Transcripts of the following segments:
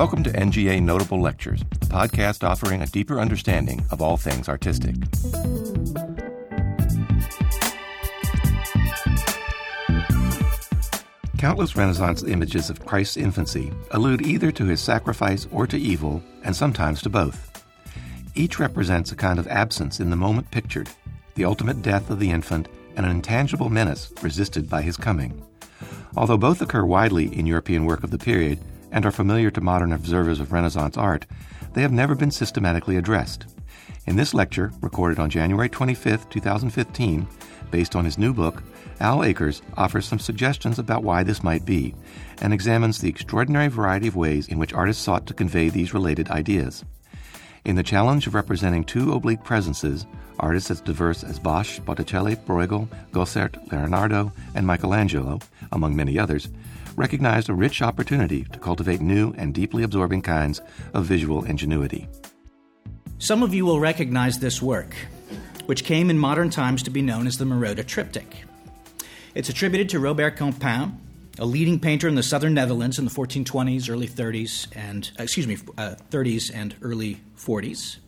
Welcome to NGA Notable Lectures, a podcast offering a deeper understanding of all things artistic. Countless Renaissance images of Christ's infancy allude either to his sacrifice or to evil, and sometimes to both. Each represents a kind of absence in the moment pictured, the ultimate death of the infant, and an intangible menace resisted by his coming. Although both occur widely in European work of the period, and are familiar to modern observers of Renaissance art, they have never been systematically addressed. In this lecture, recorded on January 25, 2015, based on his new book, Al Acres offers some suggestions about why this might be and examines the extraordinary variety of ways in which artists sought to convey these related ideas. In the challenge of representing two oblique presences, artists as diverse as Bosch, Botticelli, Bruegel, Gossart, Leonardo, and Michelangelo, among many others, recognized a rich opportunity to cultivate new and deeply absorbing kinds of visual ingenuity. Some of you will recognize this work, which came in modern times to be known as the Merode Triptych. It's attributed to Robert Campin, a leading painter in the southern Netherlands in the 1420s, early 30s, and excuse me, uh, 30s and early 40s.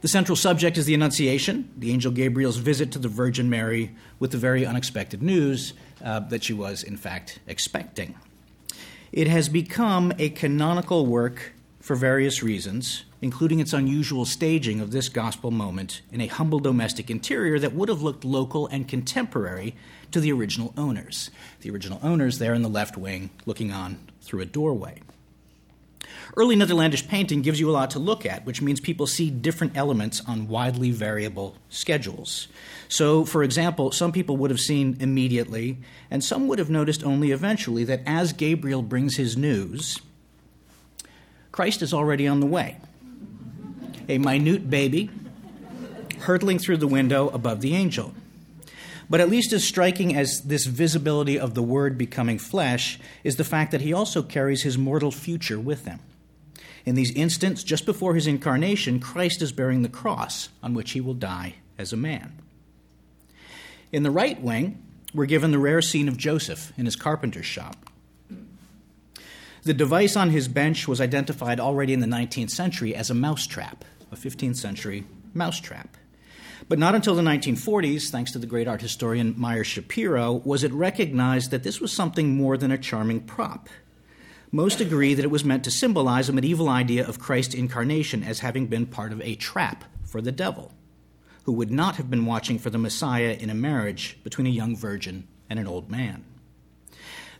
The central subject is the Annunciation, the angel Gabriel's visit to the Virgin Mary with the very unexpected news uh, that she was, in fact, expecting. It has become a canonical work for various reasons, including its unusual staging of this gospel moment in a humble domestic interior that would have looked local and contemporary to the original owners. The original owners there in the left wing looking on through a doorway. Early Netherlandish painting gives you a lot to look at, which means people see different elements on widely variable schedules. So, for example, some people would have seen immediately, and some would have noticed only eventually, that as Gabriel brings his news, Christ is already on the way. A minute baby hurtling through the window above the angel. But at least as striking as this visibility of the Word becoming flesh is the fact that he also carries his mortal future with him. In these instants, just before his incarnation, Christ is bearing the cross on which he will die as a man. In the right wing, we're given the rare scene of Joseph in his carpenter's shop. The device on his bench was identified already in the 19th century as a mousetrap, a 15th century mousetrap. But not until the 1940s, thanks to the great art historian Meyer Schapiro, was it recognized that this was something more than a charming prop most agree that it was meant to symbolize a medieval idea of Christ's incarnation as having been part of a trap for the devil, who would not have been watching for the Messiah in a marriage between a young virgin and an old man.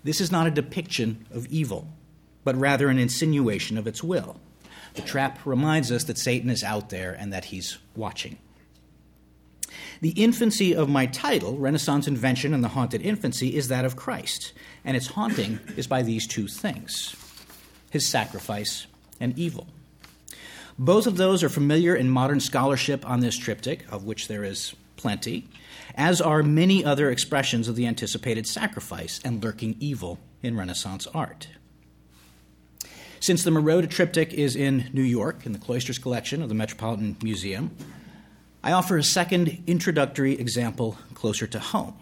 This is not a depiction of evil, but rather an insinuation of its will. The trap reminds us that Satan is out there and that he's watching. The infancy of my title, Renaissance Invention and the Haunted Infancy, is that of Christ, and its haunting is by these two things his sacrifice and evil. Both of those are familiar in modern scholarship on this triptych, of which there is plenty, as are many other expressions of the anticipated sacrifice and lurking evil in Renaissance art. Since the Merode triptych is in New York in the Cloisters collection of the Metropolitan Museum, I offer a second introductory example closer to home.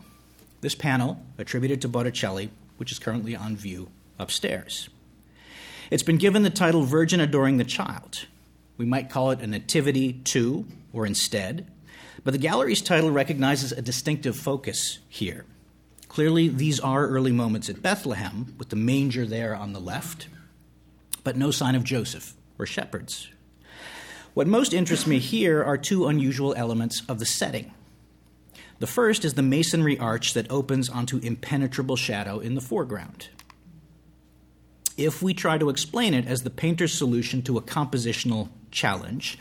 This panel, attributed to Botticelli, which is currently on view upstairs. It's been given the title Virgin Adoring the Child. We might call it a Nativity to or instead, but the gallery's title recognizes a distinctive focus here. Clearly, these are early moments at Bethlehem, with the manger there on the left, but no sign of Joseph or shepherds. What most interests me here are two unusual elements of the setting. The first is the masonry arch that opens onto impenetrable shadow in the foreground. If we try to explain it as the painter's solution to a compositional challenge,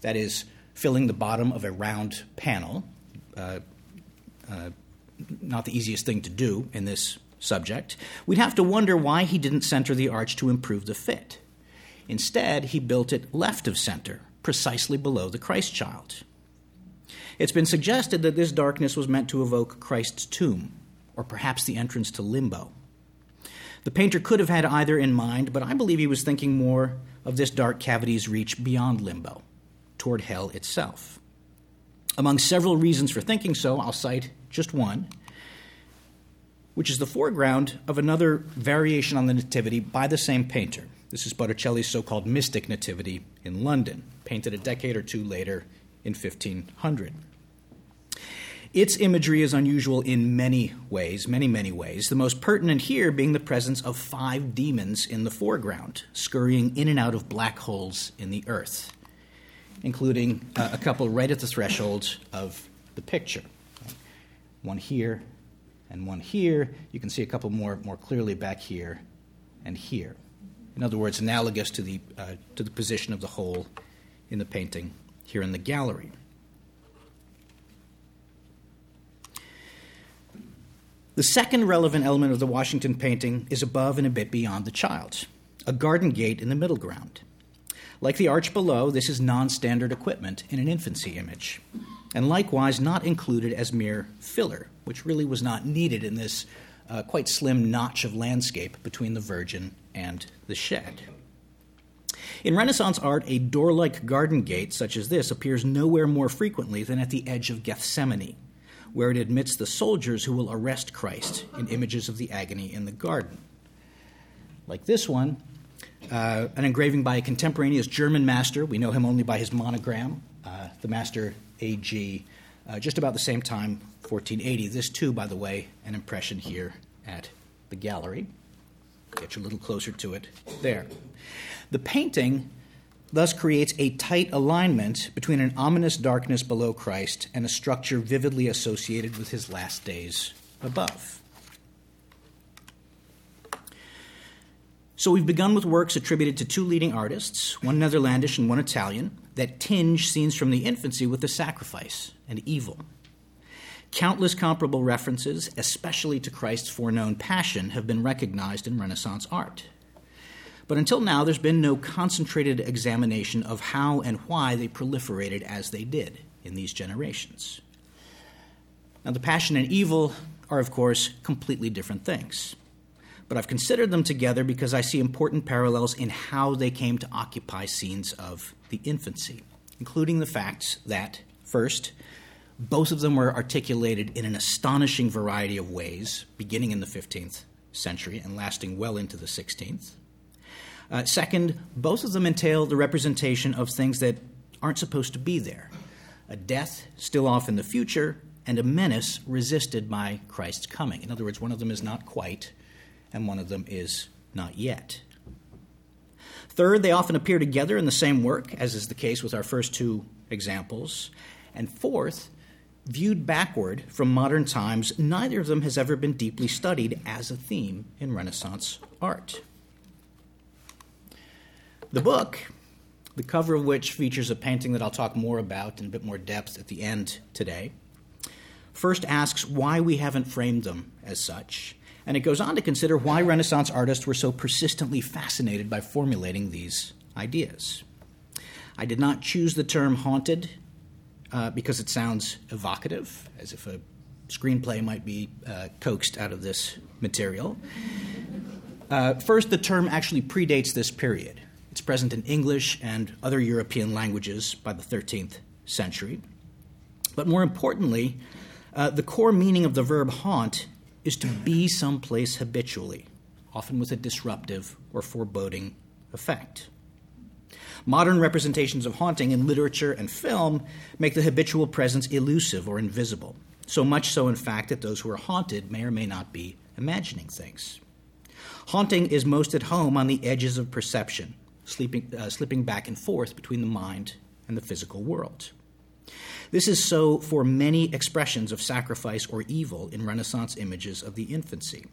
that is, filling the bottom of a round panel, uh, uh, not the easiest thing to do in this subject, we'd have to wonder why he didn't center the arch to improve the fit. Instead, he built it left of center, precisely below the Christ child. It's been suggested that this darkness was meant to evoke Christ's tomb, or perhaps the entrance to limbo. The painter could have had either in mind, but I believe he was thinking more of this dark cavity's reach beyond limbo, toward hell itself. Among several reasons for thinking so, I'll cite just one, which is the foreground of another variation on the Nativity by the same painter, This is Botticelli's so called Mystic Nativity in London, painted a decade or two later in 1500. Its imagery is unusual in many ways, many, many ways. The most pertinent here being the presence of five demons in the foreground, scurrying in and out of black holes in the earth, including uh, a couple right at the threshold of the picture. One here and one here. You can see a couple more more clearly back here and here. In other words, analogous to the, uh, to the position of the hole in the painting here in the gallery. The second relevant element of the Washington painting is above and a bit beyond the child a garden gate in the middle ground. Like the arch below, this is non standard equipment in an infancy image, and likewise not included as mere filler, which really was not needed in this uh, quite slim notch of landscape between the Virgin and the shed. In Renaissance art, a door like garden gate such as this appears nowhere more frequently than at the edge of Gethsemane, where it admits the soldiers who will arrest Christ in images of the agony in the garden. Like this one, uh, an engraving by a contemporaneous German master. We know him only by his monogram, uh, the master A.G., uh, just about the same time, 1480. This, too, by the way, an impression here at the gallery. Get you a little closer to it there. The painting thus creates a tight alignment between an ominous darkness below Christ and a structure vividly associated with his last days above. So we've begun with works attributed to two leading artists, one Netherlandish and one Italian, that tinge scenes from the infancy with the sacrifice and evil. Countless comparable references, especially to Christ's foreknown passion, have been recognized in Renaissance art. But until now, there's been no concentrated examination of how and why they proliferated as they did in these generations. Now, the passion and evil are, of course, completely different things. But I've considered them together because I see important parallels in how they came to occupy scenes of the infancy, including the facts that, first, both of them were articulated in an astonishing variety of ways, beginning in the 15th century and lasting well into the 16th. Uh, second, both of them entail the representation of things that aren't supposed to be there a death still off in the future, and a menace resisted by Christ's coming. In other words, one of them is not quite, and one of them is not yet. Third, they often appear together in the same work, as is the case with our first two examples. And fourth, viewed backward from modern times, neither of them has ever been deeply studied as a theme in Renaissance art. The book, the cover of which features a painting that I'll talk more about in a bit more depth at the end today, first asks why we haven't framed them as such, and it goes on to consider why Renaissance artists were so persistently fascinated by formulating these ideas. I did not choose the term haunted uh, because it sounds evocative, as if a screenplay might be uh, coaxed out of this material. Uh, first, the term actually predates this period. It's present in English and other European languages by the 13th century. But more importantly, uh, the core meaning of the verb haunt is to be someplace habitually, often with a disruptive or foreboding effect. Modern representations of haunting in literature and film make the habitual presence elusive or invisible, so much so, in fact, that those who are haunted may or may not be imagining things. Haunting is most at home on the edges of perception, sleeping, uh, slipping back and forth between the mind and the physical world. This is so for many expressions of sacrifice or evil in Renaissance images of the infancy.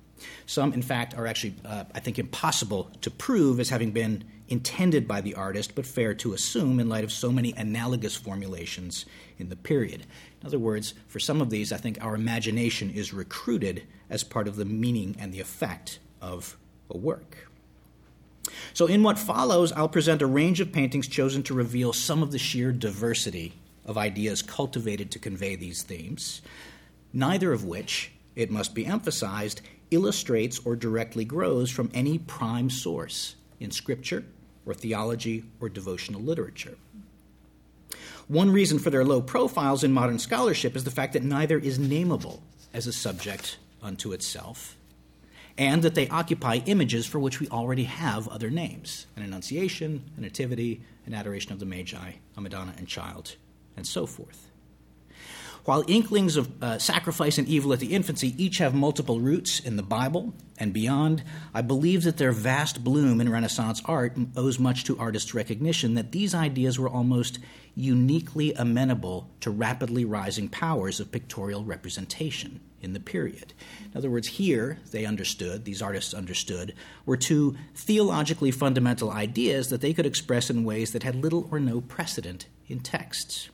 Some, in fact, are actually, uh, I think, impossible to prove as having been intended by the artist, but fair to assume in light of so many analogous formulations in the period. In other words, for some of these, I think our imagination is recruited as part of the meaning and the effect of a work. So, in what follows, I'll present a range of paintings chosen to reveal some of the sheer diversity of ideas cultivated to convey these themes, neither of which, it must be emphasized, illustrates or directly grows from any prime source in scripture or theology or devotional literature. One reason for their low profiles in modern scholarship is the fact that neither is nameable as a subject unto itself, and that they occupy images for which we already have other names an Annunciation, a Nativity, an Adoration of the Magi, a Madonna and Child, and so forth. While inklings of uh, sacrifice and evil at the infancy each have multiple roots in the Bible and beyond, I believe that their vast bloom in Renaissance art owes much to artists' recognition that these ideas were almost uniquely amenable to rapidly rising powers of pictorial representation in the period. In other words, here they understood, these artists understood, were two theologically fundamental ideas that they could express in ways that had little or no precedent in texts.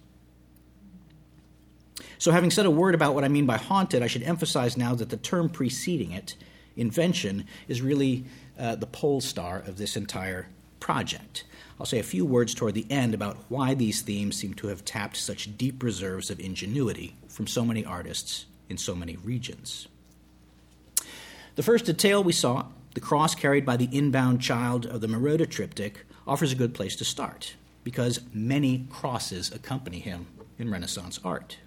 So, having said a word about what I mean by haunted, I should emphasize now that the term preceding it, invention, is really uh, the pole star of this entire project. I'll say a few words toward the end about why these themes seem to have tapped such deep reserves of ingenuity from so many artists in so many regions. The first detail we saw, the cross carried by the inbound child of the Merode triptych, offers a good place to start because many crosses accompany him in Renaissance art.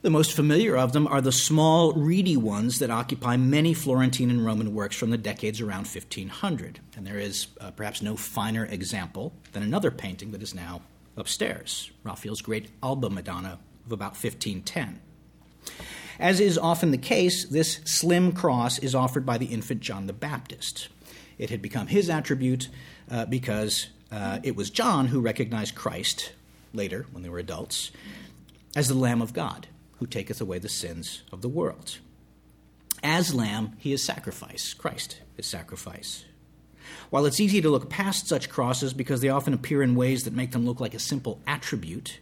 The most familiar of them are the small, reedy ones that occupy many Florentine and Roman works from the decades around 1500. And there is uh, perhaps no finer example than another painting that is now upstairs Raphael's great Alba Madonna of about 1510. As is often the case, this slim cross is offered by the infant John the Baptist. It had become his attribute uh, because uh, it was John who recognized Christ, later, when they were adults, as the Lamb of God who taketh away the sins of the world. As Lamb, he is sacrifice. Christ is sacrifice. While it's easy to look past such crosses because they often appear in ways that make them look like a simple attribute,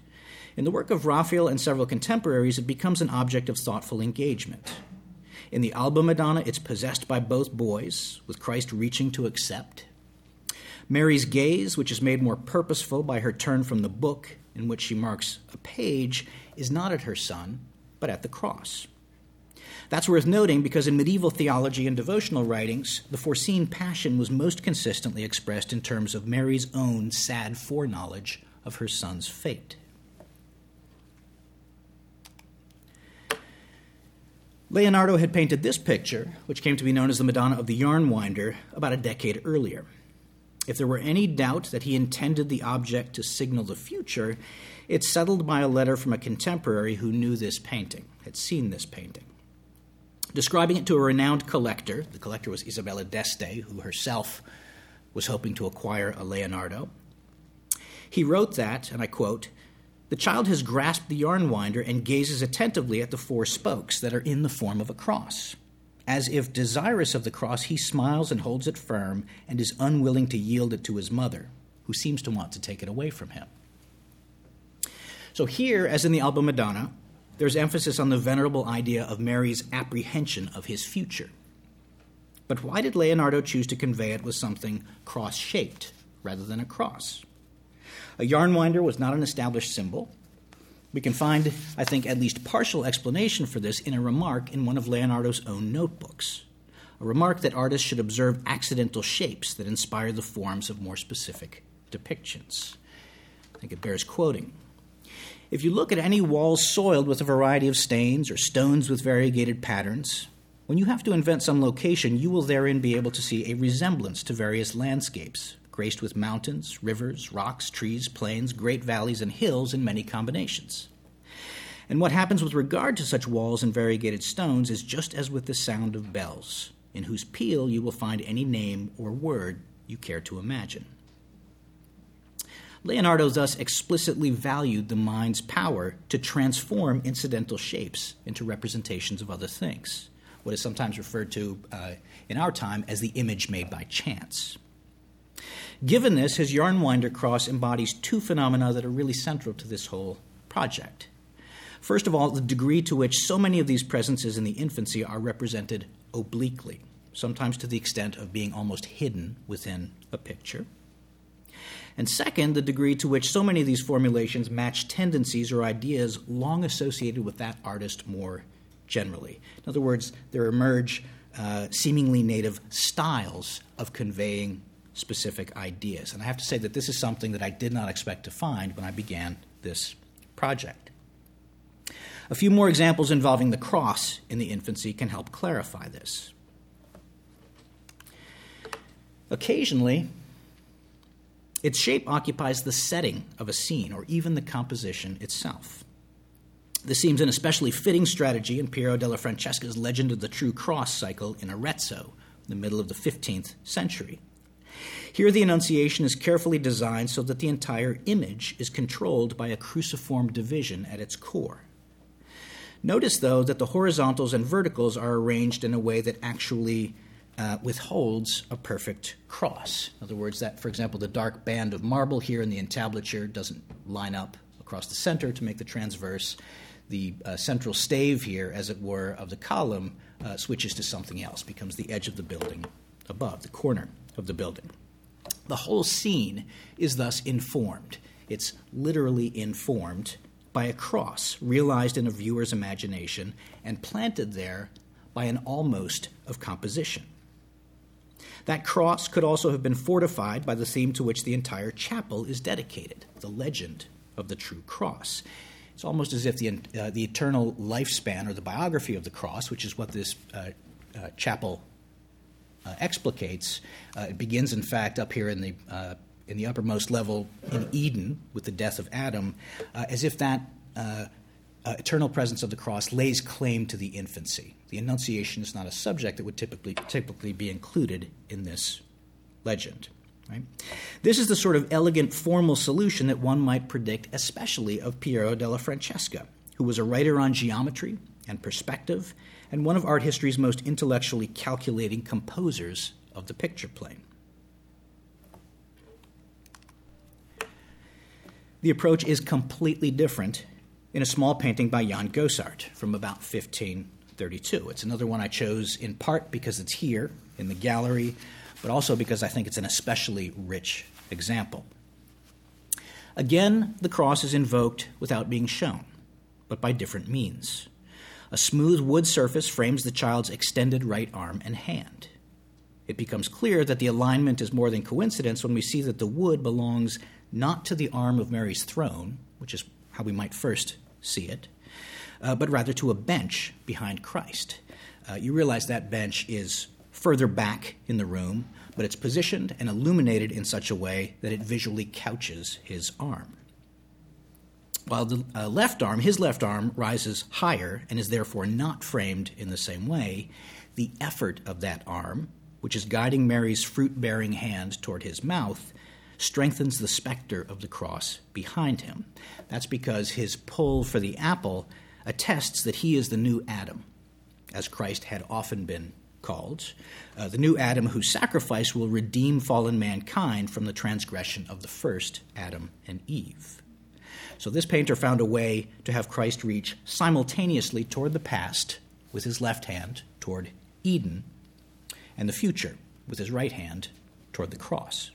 in the work of Raphael and several contemporaries, it becomes an object of thoughtful engagement. In the Alba Madonna, it's possessed by both boys, with Christ reaching to accept. Mary's gaze, which is made more purposeful by her turn from the book in which she marks a page, is not at her son, but at the cross. That's worth noting because in medieval theology and devotional writings, the foreseen passion was most consistently expressed in terms of Mary's own sad foreknowledge of her son's fate. Leonardo had painted this picture, which came to be known as the Madonna of the Yarn Winder, about a decade earlier. If there were any doubt that he intended the object to signal the future, it's settled by a letter from a contemporary who knew this painting, had seen this painting. Describing it to a renowned collector, the collector was Isabella d'Este, who herself was hoping to acquire a Leonardo. He wrote that, and I quote, the child has grasped the yarn winder and gazes attentively at the four spokes that are in the form of a cross. As if desirous of the cross, he smiles and holds it firm and is unwilling to yield it to his mother, who seems to want to take it away from him. So, here, as in the Alba Madonna, there's emphasis on the venerable idea of Mary's apprehension of his future. But why did Leonardo choose to convey it with something cross shaped rather than a cross? A yarn winder was not an established symbol, we can find, I think, at least partial explanation for this in a remark in one of Leonardo's own notebooks. A remark that artists should observe accidental shapes that inspire the forms of more specific depictions. I think it bears quoting. If you look at any walls soiled with a variety of stains or stones with variegated patterns, when you have to invent some location, you will therein be able to see a resemblance to various landscapes, graced with mountains, rivers, rocks, trees, plains, great valleys, and hills in many combinations. And what happens with regard to such walls and variegated stones is just as with the sound of bells, in whose peal you will find any name or word you care to imagine. Leonardo thus explicitly valued the mind's power to transform incidental shapes into representations of other things, what is sometimes referred to uh, in our time as the image made by chance. Given this, his Yarnwinder cross embodies two phenomena that are really central to this whole project. First of all, the degree to which so many of these presences in the infancy are represented obliquely, sometimes to the extent of being almost hidden within a picture. And second, the degree to which so many of these formulations match tendencies or ideas long associated with that artist more generally. In other words, there emerge uh, seemingly native styles of conveying specific ideas. And I have to say that this is something that I did not expect to find when I began this project. A few more examples involving the cross in the infancy can help clarify this. Occasionally, its shape occupies the setting of a scene or even the composition itself. This seems an especially fitting strategy in Piero della Francesca's Legend of the True Cross cycle in Arezzo, the middle of the 15th century. Here, the Annunciation is carefully designed so that the entire image is controlled by a cruciform division at its core. Notice, though, that the horizontals and verticals are arranged in a way that actually uh, withholds a perfect cross. In other words, that, for example, the dark band of marble here in the entablature doesn't line up across the center to make the transverse. The uh, central stave here, as it were, of the column uh, switches to something else, becomes the edge of the building above, the corner of the building. The whole scene is thus informed. It's literally informed by a cross realized in a viewer's imagination and planted there by an almost of composition. That cross could also have been fortified by the theme to which the entire chapel is dedicated the legend of the true cross. It's almost as if the, uh, the eternal lifespan or the biography of the cross, which is what this uh, uh, chapel uh, explicates, uh, it begins, in fact, up here in the, uh, in the uppermost level in Eden with the death of Adam, as if that Uh, eternal presence of the cross lays claim to the infancy. The Annunciation is not a subject that would typically, typically be included in this legend. Right? This is the sort of elegant formal solution that one might predict, especially of Piero della Francesca, who was a writer on geometry and perspective, and one of art history's most intellectually calculating composers of the picture plane. The approach is completely different in a small painting by Jan Gossart from about 1532. It's another one I chose in part because it's here in the gallery but also because I think it's an especially rich example. Again, the cross is invoked without being shown, but by different means. A smooth wood surface frames the child's extended right arm and hand. It becomes clear that the alignment is more than coincidence when we see that the wood belongs not to the arm of Mary's throne, which is how we might first see it, uh, but rather to a bench behind Christ. Uh, you realize that bench is further back in the room, but it's positioned and illuminated in such a way that it visually couches his arm. While the uh, left arm, his left arm, rises higher and is therefore not framed in the same way, the effort of that arm, which is guiding Mary's fruit bearing hand toward his mouth, strengthens the specter of the cross behind him. That's because his pull for the apple attests that he is the new Adam, as Christ had often been called, uh, the new Adam whose sacrifice will redeem fallen mankind from the transgression of the first Adam and Eve. So this painter found a way to have Christ reach simultaneously toward the past with his left hand toward Eden, and the future with his right hand toward the cross.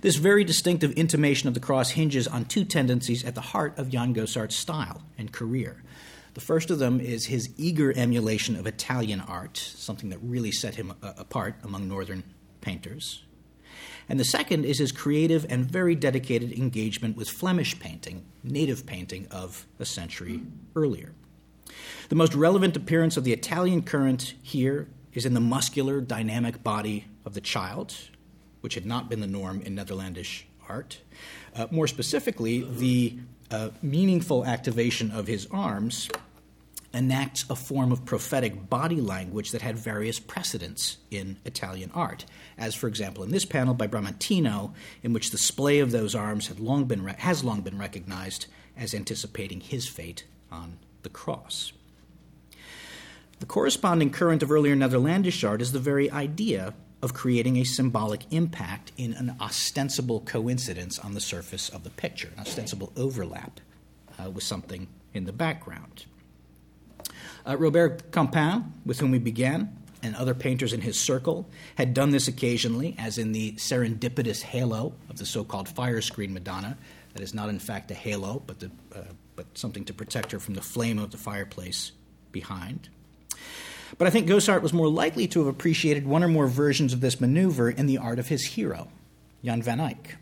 This very distinctive intimation of the cross hinges on two tendencies at the heart of Jan Gossart's style and career. The first of them is his eager emulation of Italian art, something that really set him uh, apart among Northern painters. And the second is his creative and very dedicated engagement with Flemish painting, native painting of a century earlier. The most relevant appearance of the Italian current here is in the muscular, dynamic body of the child, which had not been the norm in Netherlandish art. Uh, more specifically, the uh, meaningful activation of his arms enacts a form of prophetic body language that had various precedents in Italian art, as, for example, in this panel by Bramantino, in which the splay of those arms had long been re- has long been recognized as anticipating his fate on the cross. The corresponding current of earlier Netherlandish art is the very idea of creating a symbolic impact in an ostensible coincidence on the surface of the picture, an ostensible overlap uh, with something in the background. Uh, Robert Campin, with whom we began, and other painters in his circle had done this occasionally, as in the serendipitous halo of the so called fire screen Madonna. That is not, in fact, a halo, but, the, uh, but something to protect her from the flame of the fireplace behind. But I think Gossart was more likely to have appreciated one or more versions of this maneuver in the art of his hero, Jan van Eyck.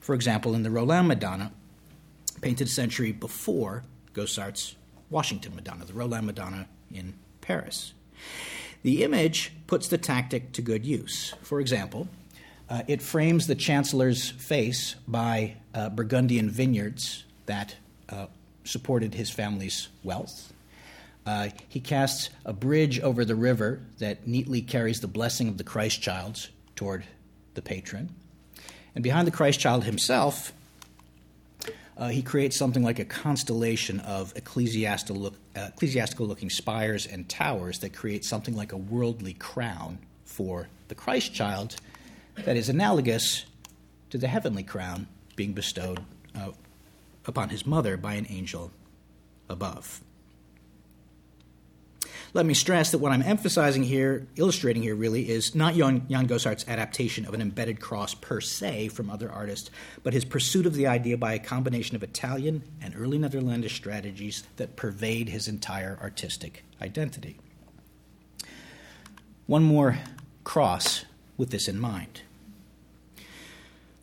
For example, in the Rolin Madonna, painted a century before Gossart's Washington Madonna, the Rolin Madonna in Paris. The image puts the tactic to good use. For example, uh, it frames the chancellor's face by uh, Burgundian vineyards that uh, supported his family's wealth. Uh, he casts a bridge over the river that neatly carries the blessing of the Christ child toward the patron. And behind the Christ child himself, uh, he creates something like a constellation of ecclesiastical, uh, ecclesiastical looking spires and towers that create something like a worldly crown for the Christ child that is analogous to the heavenly crown being bestowed uh, upon his mother by an angel above. Let me stress that what I'm emphasizing here, illustrating here really, is not Jan, Jan Gossart's adaptation of an embedded cross per se from other artists, but his pursuit of the idea by a combination of Italian and early Netherlandish strategies that pervade his entire artistic identity. One more cross with this in mind.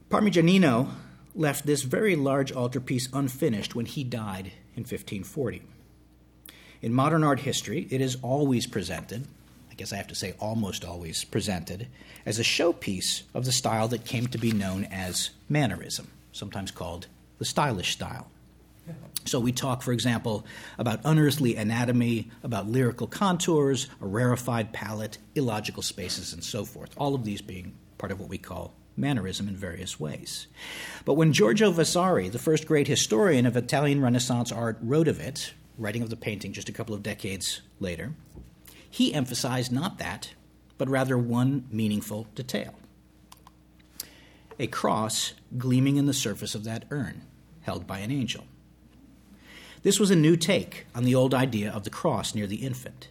Parmigianino left this very large altarpiece unfinished when he died in 1540. In modern art history, it is always presented, I guess I have to say almost always presented, as a showpiece of the style that came to be known as Mannerism, sometimes called the stylish style. So we talk, for example, about unearthly anatomy, about lyrical contours, a rarefied palette, illogical spaces, and so forth, all of these being part of what we call mannerism in various ways. But when Giorgio Vasari, the first great historian of Italian Renaissance art, wrote of it, writing of the painting just a couple of decades later, he emphasized not that, but rather one meaningful detail a cross gleaming in the surface of that urn, held by an angel. This was a new take on the old idea of the cross near the infant.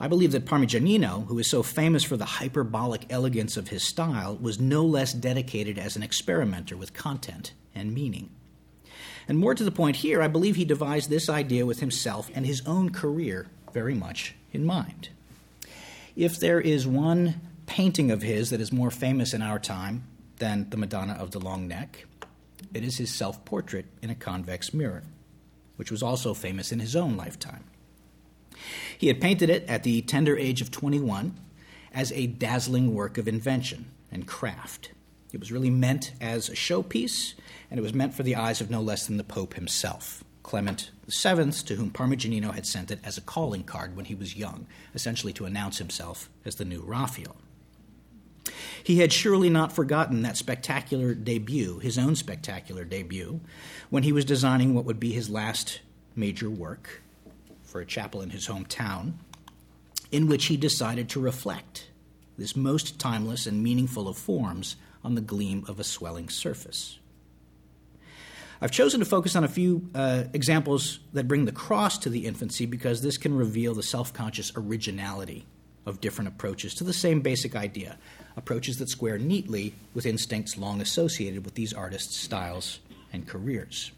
I believe that Parmigianino, who is so famous for the hyperbolic elegance of his style, was no less dedicated as an experimenter with content and meaning. And more to the point here, I believe he devised this idea with himself and his own career very much in mind. If there is one painting of his that is more famous in our time than the Madonna of the Long Neck, it is his self portrait in a convex mirror, which was also famous in his own lifetime. He had painted it at the tender age of 21 as a dazzling work of invention and craft. It was really meant as a showpiece, and it was meant for the eyes of no less than the Pope himself, Clement VII, to whom Parmigianino had sent it as a calling card when he was young, essentially to announce himself as the new Raphael. He had surely not forgotten that spectacular debut, his own spectacular debut, when he was designing what would be his last major work for a chapel in his hometown, in which he decided to reflect this most timeless and meaningful of forms on the gleam of a swelling surface. I've chosen to focus on a few uh, examples that bring the cross to the infancy because this can reveal the self conscious originality of different approaches to the same basic idea approaches that square neatly with instincts long associated with these artists' styles and careers.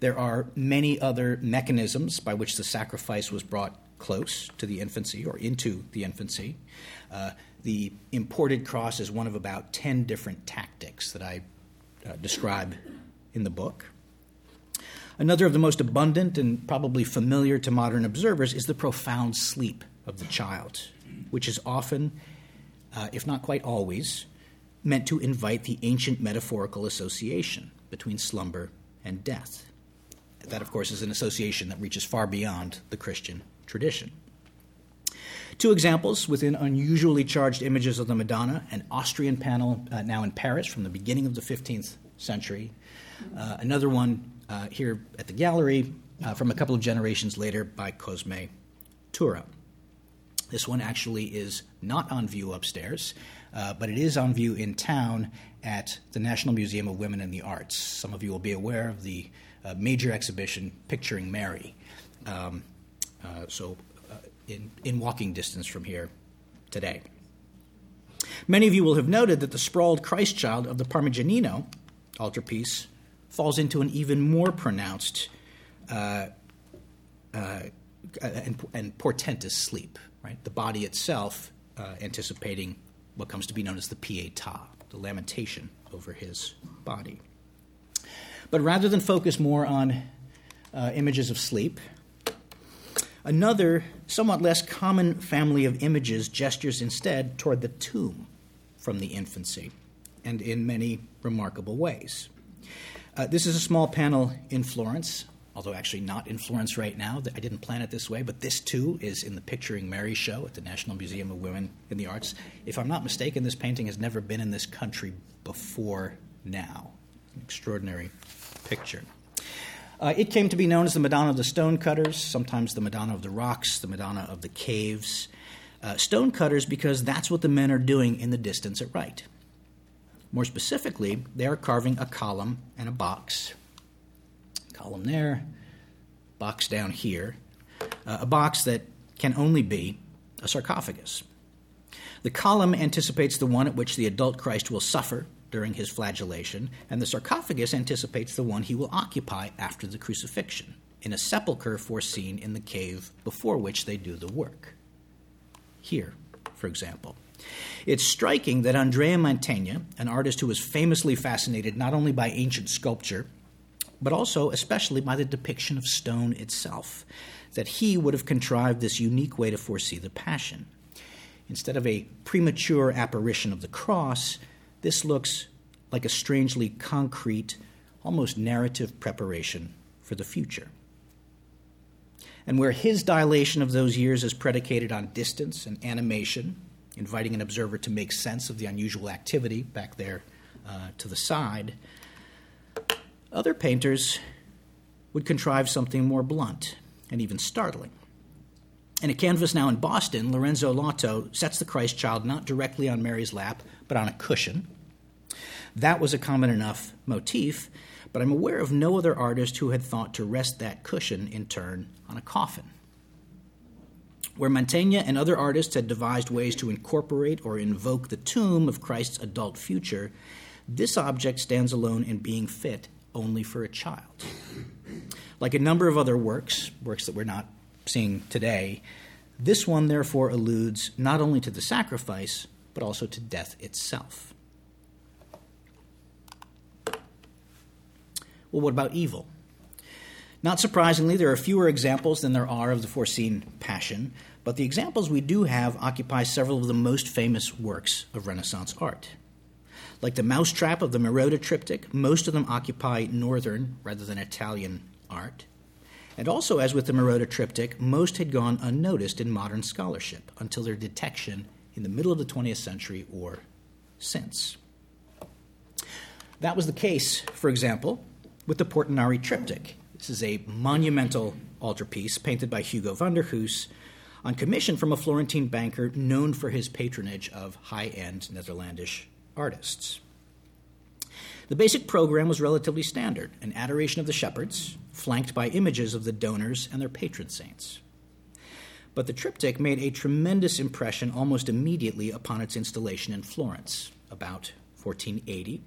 There are many other mechanisms by which the sacrifice was brought close to the infancy or into the infancy. Uh, the imported cross is one of about 10 different tactics that I uh, describe in the book. Another of the most abundant and probably familiar to modern observers is the profound sleep of the child, which is often, uh, if not quite always, meant to invite the ancient metaphorical association between slumber and death. That, of course, is an association that reaches far beyond the Christian tradition. Two examples within unusually charged images of the Madonna an Austrian panel uh, now in Paris from the beginning of the 15th century, uh, another one uh, here at the gallery uh, from a couple of generations later by Cosme Tura. This one actually is not on view upstairs, uh, but it is on view in town at the National Museum of Women in the Arts. Some of you will be aware of the uh, major exhibition Picturing Mary. Um, so in, in walking distance from here today. Many of you will have noted that the sprawled Christ child of the Parmigianino altarpiece falls into an even more pronounced uh, uh, and, and, portentous sleep, right? The body itself uh, anticipating what comes to be known as the pietà, the lamentation over his body. But rather than focus more on uh, images of sleep. Another, somewhat less common family of images gestures instead toward the tomb from the infancy, and in many remarkable ways. Uh, this is a small panel in Florence, although actually not in Florence right now. I didn't plan it this way, but this too is in the Picturing Mary show at the National Museum of Women in the Arts. If I'm not mistaken, this painting has never been in this country before now. An extraordinary picture. Uh, it came to be known as the Madonna of the Stonecutters, sometimes the Madonna of the Rocks, the Madonna of the Caves. Uh, stonecutters because that's what the men are doing in the distance at right. More specifically, they are carving a column and a box. Column there, box down here, uh, a box that can only be a sarcophagus. The column anticipates the one at which the adult Christ will suffer during his flagellation, and the sarcophagus anticipates the one he will occupy after the crucifixion, in a sepulchre foreseen in the cave before which they do the work. Here, for example. It's striking that Andrea Mantegna, an artist who was famously fascinated not only by ancient sculpture, but also especially by the depiction of stone itself, that he would have contrived this unique way to foresee the Passion. Instead of a premature apparition of the cross, this looks like a strangely concrete, almost narrative preparation for the future. And where his dilation of those years is predicated on distance and animation, inviting an observer to make sense of the unusual activity back there uh, to the side, other painters would contrive something more blunt and even startling. In a canvas now in Boston, Lorenzo Lotto sets the Christ child not directly on Mary's lap, but on a cushion. That was a common enough motif, but I'm aware of no other artist who had thought to rest that cushion in turn on a coffin. Where Mantegna and other artists had devised ways to incorporate or invoke the tomb of Christ's adult future, this object stands alone in being fit only for a child. Like a number of other works, works that we're not seeing today, this one therefore alludes not only to the sacrifice, but also to death itself. Well, what about evil? Not surprisingly, there are fewer examples than there are of the foreseen passion, but the examples we do have occupy several of the most famous works of Renaissance art. Like the Mousetrap of the Merode triptych, most of them occupy northern rather than Italian art. And also, as with the Merode triptych, most had gone unnoticed in modern scholarship until their detection in the middle of the 20th century or since. That was the case, for example, with the Portinari triptych. This is a monumental altarpiece painted by Hugo van der Goes on commission from a Florentine banker known for his patronage of high end Netherlandish artists. The basic program was relatively standard an adoration of the shepherds, flanked by images of the donors and their patron saints. But the triptych made a tremendous impression almost immediately upon its installation in Florence, about 1480,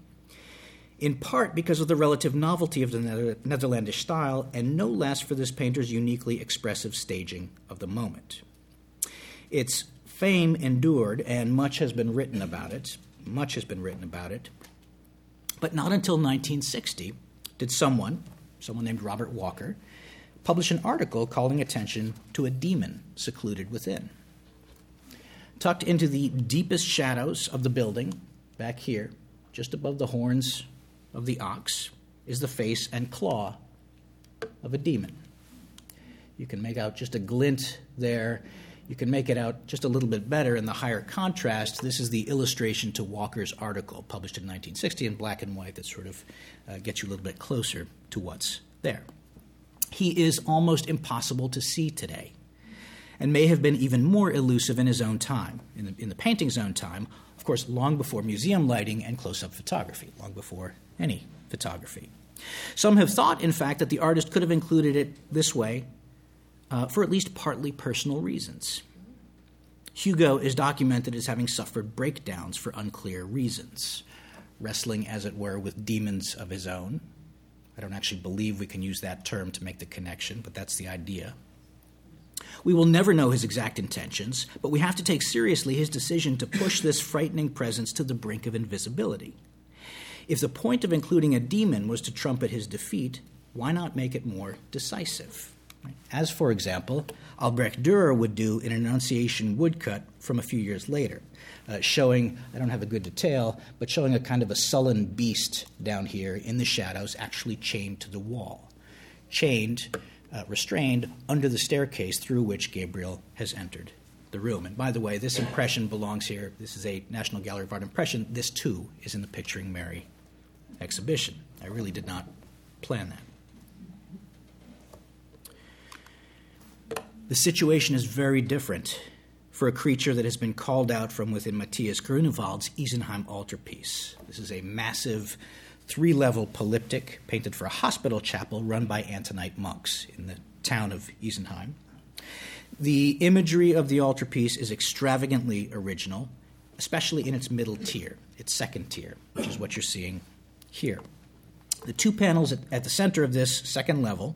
in part because of the relative novelty of the Netherlandish style, and no less for this painter's uniquely expressive staging of the moment. Its fame endured, and much has been written about it. Much has been written about it. But not until 1960 did someone, someone named Robert Walker, publish an article calling attention to a demon secluded within. Tucked into the deepest shadows of the building, back here, just above the horns of the ox, is the face and claw of a demon. You can make out just a glint there you can make it out just a little bit better in the higher contrast. This is the illustration to Walker's article, published in 1960 in black and white, that sort of uh, gets you a little bit closer to what's there. He is almost impossible to see today, and may have been even more elusive in his own time, in the, in the painting's own time, of course, long before museum lighting and close up photography, long before any photography. Some have thought, in fact, that the artist could have included it this way uh, for at least partly personal reasons. Hugo is documented as having suffered breakdowns for unclear reasons, wrestling, as it were, with demons of his own. I don't actually believe we can use that term to make the connection, but that's the idea. We will never know his exact intentions, but we have to take seriously his decision to push this frightening presence to the brink of invisibility. If the point of including a demon was to trumpet his defeat, why not make it more decisive? As, for example, Albrecht Dürer would do in an Annunciation woodcut from a few years later, uh, showing, I don't have a good detail, but showing a kind of a sullen beast down here in the shadows, actually chained to the wall. Chained, uh, restrained under the staircase through which Gabriel has entered the room. And by the way, this impression belongs here. This is a National Gallery of Art impression. This, too, is in the Picturing Mary exhibition. I really did not plan that. The situation is very different for a creature that has been called out from within Matthias Grunewald's Isenheim altarpiece. This is a massive three level polyptych painted for a hospital chapel run by Antonite monks in the town of Isenheim. The imagery of the altarpiece is extravagantly original, especially in its middle tier, its second tier, which is what you're seeing here. The two panels at, at the center of this second level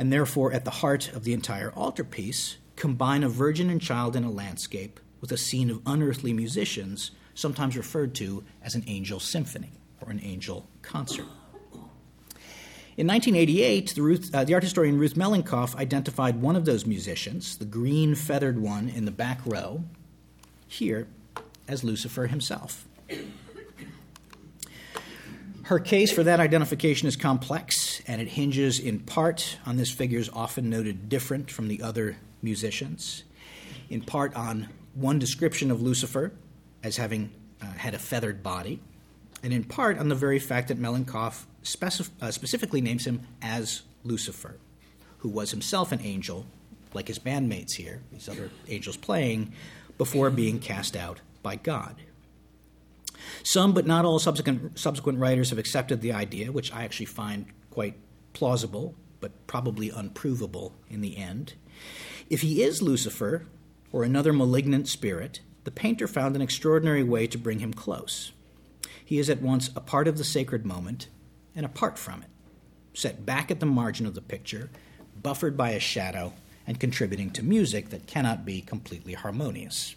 and therefore at the heart of the entire altarpiece, combine a virgin and child in a landscape with a scene of unearthly musicians, sometimes referred to as an angel symphony or an angel concert. In 1988, the, Ruth, uh, the, art historian Ruth Mellinkoff identified one of those musicians, the green feathered one in the back row, here as Lucifer himself. Her case for that identification is complex, and it hinges in part on this figure's often noted different from the other musicians, in part on one description of Lucifer as having uh, had a feathered body, and in part on the very fact that Mellinkoff specif- uh, specifically names him as Lucifer, who was himself an angel, like his bandmates here, these other angels playing, before being cast out by God. Some, but not all, subsequent, subsequent writers have accepted the idea, which I actually find quite plausible, but probably unprovable in the end. If he is Lucifer, or another malignant spirit, the painter found an extraordinary way to bring him close. He is at once a part of the sacred moment and apart from it, set back at the margin of the picture, buffered by a shadow, and contributing to music that cannot be completely harmonious.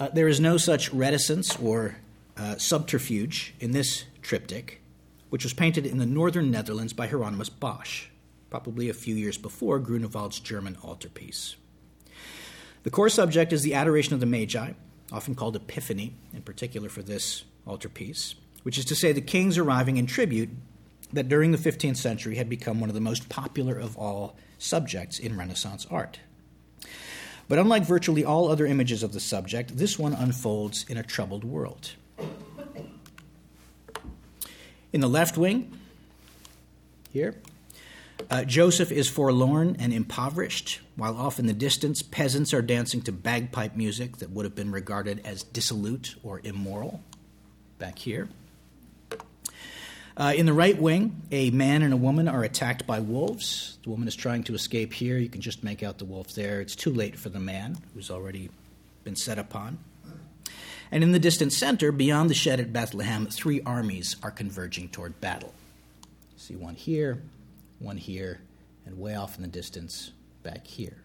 Uh, there is no such reticence or uh, subterfuge in this triptych, which was painted in the northern Netherlands by Hieronymus Bosch, probably a few years before Grunewald's German altarpiece. The core subject is the adoration of the Magi, often called Epiphany, in particular for this altarpiece, which is to say the kings arriving in tribute that during the 15th century had become one of the most popular of all subjects in Renaissance art. But unlike virtually all other images of the subject, this one unfolds in a troubled world. In the left wing, here, uh, Joseph is forlorn and impoverished, while off in the distance, peasants are dancing to bagpipe music that would have been regarded as dissolute or immoral. Back here. Uh, in the right wing, a man and a woman are attacked by wolves. The woman is trying to escape here. You can just make out the wolf there. It's too late for the man, who's already been set upon. And in the distant center, beyond the shed at Bethlehem, three armies are converging toward battle. See one here, one here, and way off in the distance, back here.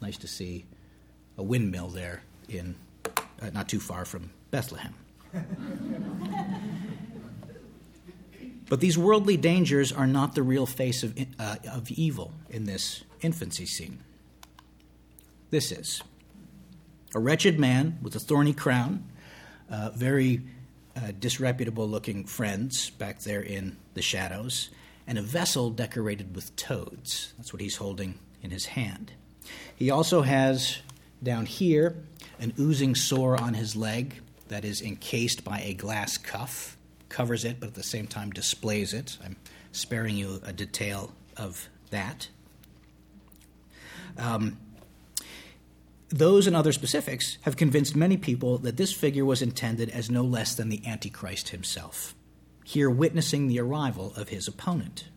Nice to see a windmill there in uh, not too far from Bethlehem. But these worldly dangers are not the real face of, uh, of evil in this infancy scene. This is a wretched man with a thorny crown, uh, very uh, disreputable looking friends back there in the shadows, and a vessel decorated with toads. That's what he's holding in his hand. He also has down here an oozing sore on his leg that is encased by a glass cuff covers it, but at the same time displays it. I'm sparing you a detail of that. Um, those and other specifics have convinced many people that this figure was intended as no less than the Antichrist himself, here witnessing the arrival of his opponent.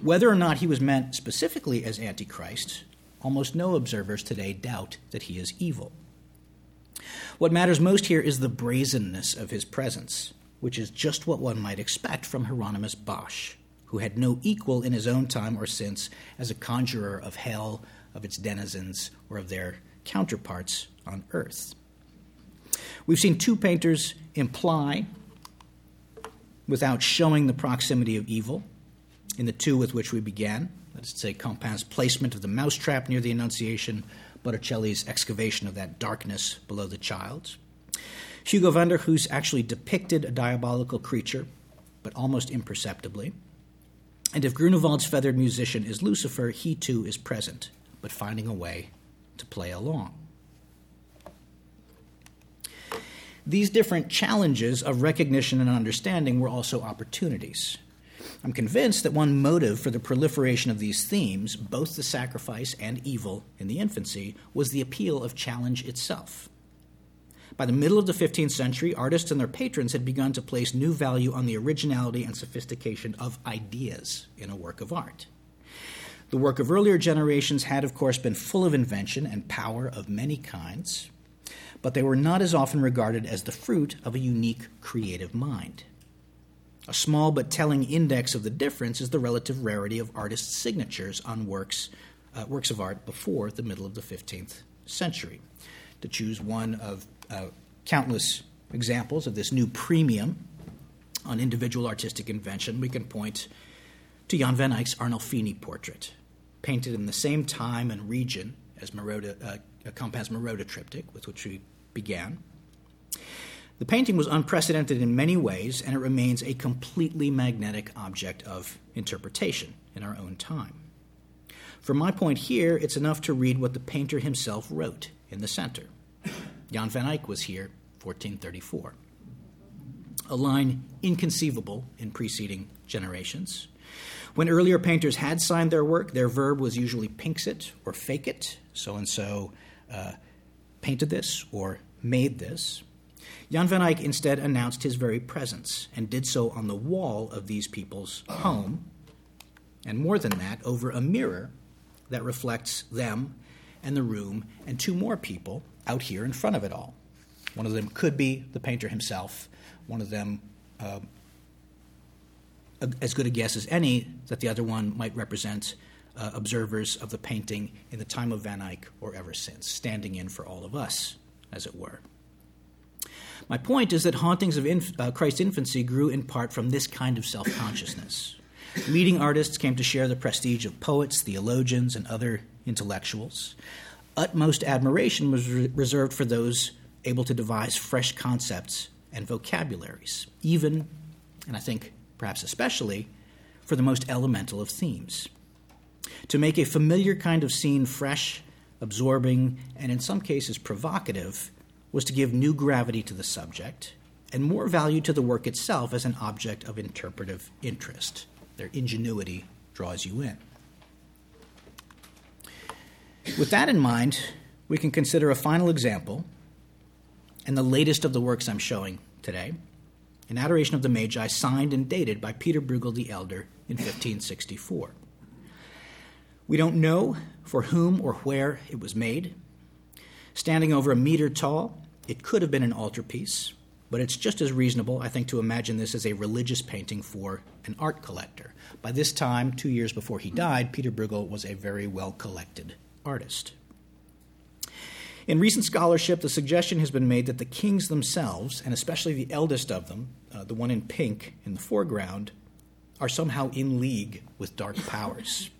Whether or not he was meant specifically as Antichrist, almost no observers today doubt that he is evil. What matters most here is the brazenness of his presence which is just what one might expect from Hieronymus Bosch, who had no equal in his own time or since as a conjurer of hell, of its denizens, or of their counterparts on earth. We've seen two painters imply without showing the proximity of evil in the two with which we began. That is to say, Campin's placement of the mousetrap near the Annunciation, Botticelli's excavation of that darkness below the child. Hugo van der Goes actually depicted a diabolical creature, but almost imperceptibly. And if Grunewald's feathered musician is Lucifer, he too is present, but finding a way to play along. These different challenges of recognition and understanding were also opportunities. I'm convinced that one motive for the proliferation of these themes, both the sacrifice and evil in the infancy, was the appeal of challenge itself. By the middle of the 15th century, artists and their patrons had begun to place new value on the originality and sophistication of ideas in a work of art. The work of earlier generations had, of course, been full of invention and power of many kinds but they were not as often regarded as the fruit of a unique creative mind. A small but telling index of the difference is the relative rarity of artists' signatures on works, uh, works of art before the middle of the 15th century. To choose one of uh, countless examples of this new premium on individual artistic invention, we can point to Jan van Eyck's Arnolfini portrait, painted in the same time and region as Merode, uh, Campin's Merode triptych, with which we began. The painting was unprecedented in many ways, and it remains a completely magnetic object of interpretation in our own time. From my point here, it's enough to read what the painter himself wrote in the center. Jan van Eyck was here, 1434. A line inconceivable in preceding generations. When earlier painters had signed their work, their verb was usually pinxit or fecit. So and so uh, painted this or made this. Jan van Eyck instead announced his very presence and did so on the wall of these people's home, and more than that, over a mirror that reflects them and the room and two more people out here in front of it all. One of them could be the painter himself, one of them uh, as good a guess as any that the other one might represent uh, observers of the painting in the time of Van Eyck or ever since, standing in for all of us, as it were. My point is that hauntings of inf- uh, Christ's infancy grew in part from this kind of self consciousness. Leading artists came to share the prestige of poets, theologians, and other intellectuals. Utmost admiration was re- reserved for those able to devise fresh concepts and vocabularies, even, and I think perhaps especially, for the most elemental of themes. To make a familiar kind of scene fresh, absorbing, and in some cases provocative was to give new gravity to the subject and more value to the work itself as an object of interpretive interest. Their ingenuity draws you in. With that in mind, we can consider a final example and the latest of the works I'm showing today an Adoration of the Magi signed and dated by Peter Bruegel the Elder in 1564. We don't know for whom or where it was made. Standing over a meter tall, it could have been an altarpiece, but it's just as reasonable, I think, to imagine this as a religious painting for an art collector. By this time, two years before he died, Peter Bruegel was a very well collected artist. In recent scholarship, the suggestion has been made that the kings themselves, and especially the eldest of them, uh, the one in pink in the foreground, are somehow in league with dark powers.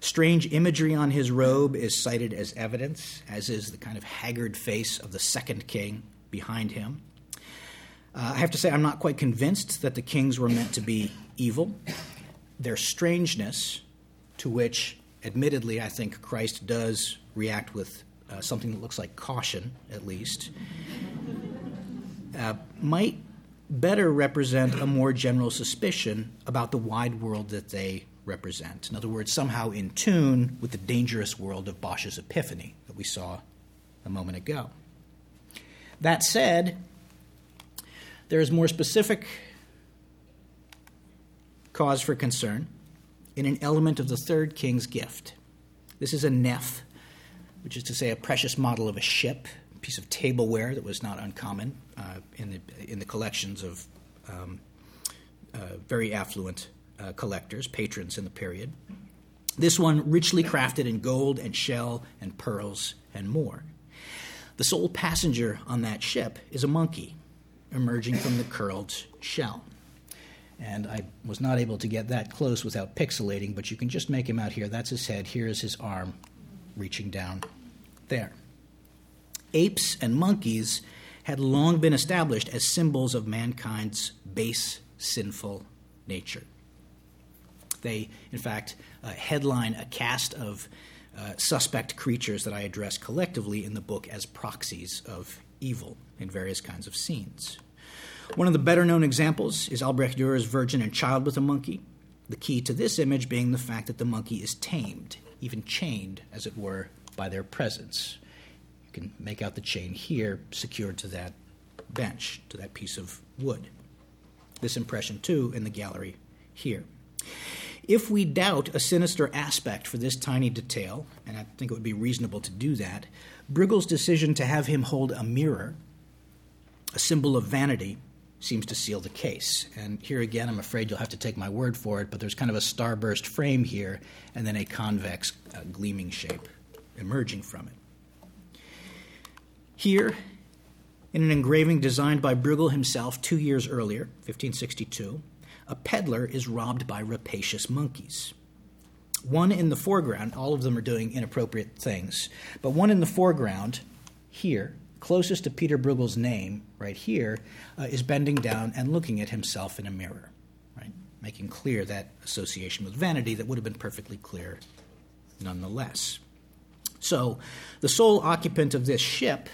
Strange imagery on his robe is cited as evidence, as is the kind of haggard face of the second king behind him. Uh, I have to say, I'm not quite convinced that the kings were meant to be evil. Their strangeness, to which, admittedly, I think Christ does react with uh, something that looks like caution, at least, uh, might better represent a more general suspicion about the wide world that they represent. In other words, somehow in tune with the dangerous world of Bosch's epiphany that we saw a moment ago. That said, there is more specific cause for concern in an element of the third king's gift. This is a nef, which is to say a precious model of a ship, a piece of tableware that was not uncommon uh, in, the, in the collections of um, uh, very affluent uh, collectors, patrons in the period. This one richly crafted in gold and shell and pearls and more. The sole passenger on that ship is a monkey emerging from the curled shell. And I was not able to get that close without pixelating, but you can just make him out here. That's his head. Here is his arm reaching down there. Apes and monkeys had long been established as symbols of mankind's base, sinful nature. They, in fact, uh, headline a cast of uh, suspect creatures that I address collectively in the book as proxies of evil in various kinds of scenes. One of the better known examples is Albrecht Dürer's Virgin and Child with a Monkey, the key to this image being the fact that the monkey is tamed, even chained, as it were, by their presence. You can make out the chain here, secured to that bench, to that piece of wood. This impression, too, in the gallery here. If we doubt a sinister aspect for this tiny detail, and I think it would be reasonable to do that, Bruegel's decision to have him hold a mirror, a symbol of vanity, seems to seal the case. And here again, I'm afraid you'll have to take my word for it, but there's kind of a starburst frame here and then a convex uh, gleaming shape emerging from it. Here, in an engraving designed by Bruegel himself two years earlier, 1562, a peddler is robbed by rapacious monkeys. One in the foreground, all of them are doing inappropriate things, but one in the foreground, here, closest to Peter Bruegel's name, right here, uh, is bending down and looking at himself in a mirror, right? Making clear that association with vanity that would have been perfectly clear nonetheless. So, the sole occupant of this ship,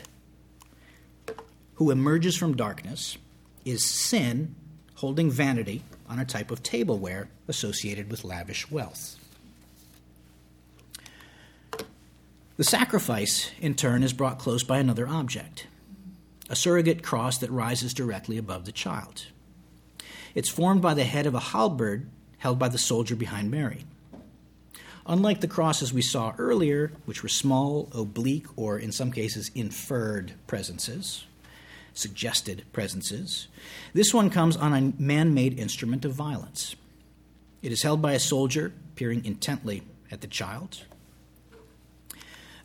who emerges from darkness, is sin holding vanity on a type of tableware associated with lavish wealth. The sacrifice, in turn, is brought close by another object a surrogate cross that rises directly above the child. It's formed by the head of a halberd held by the soldier behind Mary. Unlike the crosses we saw earlier, which were small, oblique, or in some cases inferred presences, suggested presences. This one comes on a man made instrument of violence. It is held by a soldier peering intently at the child.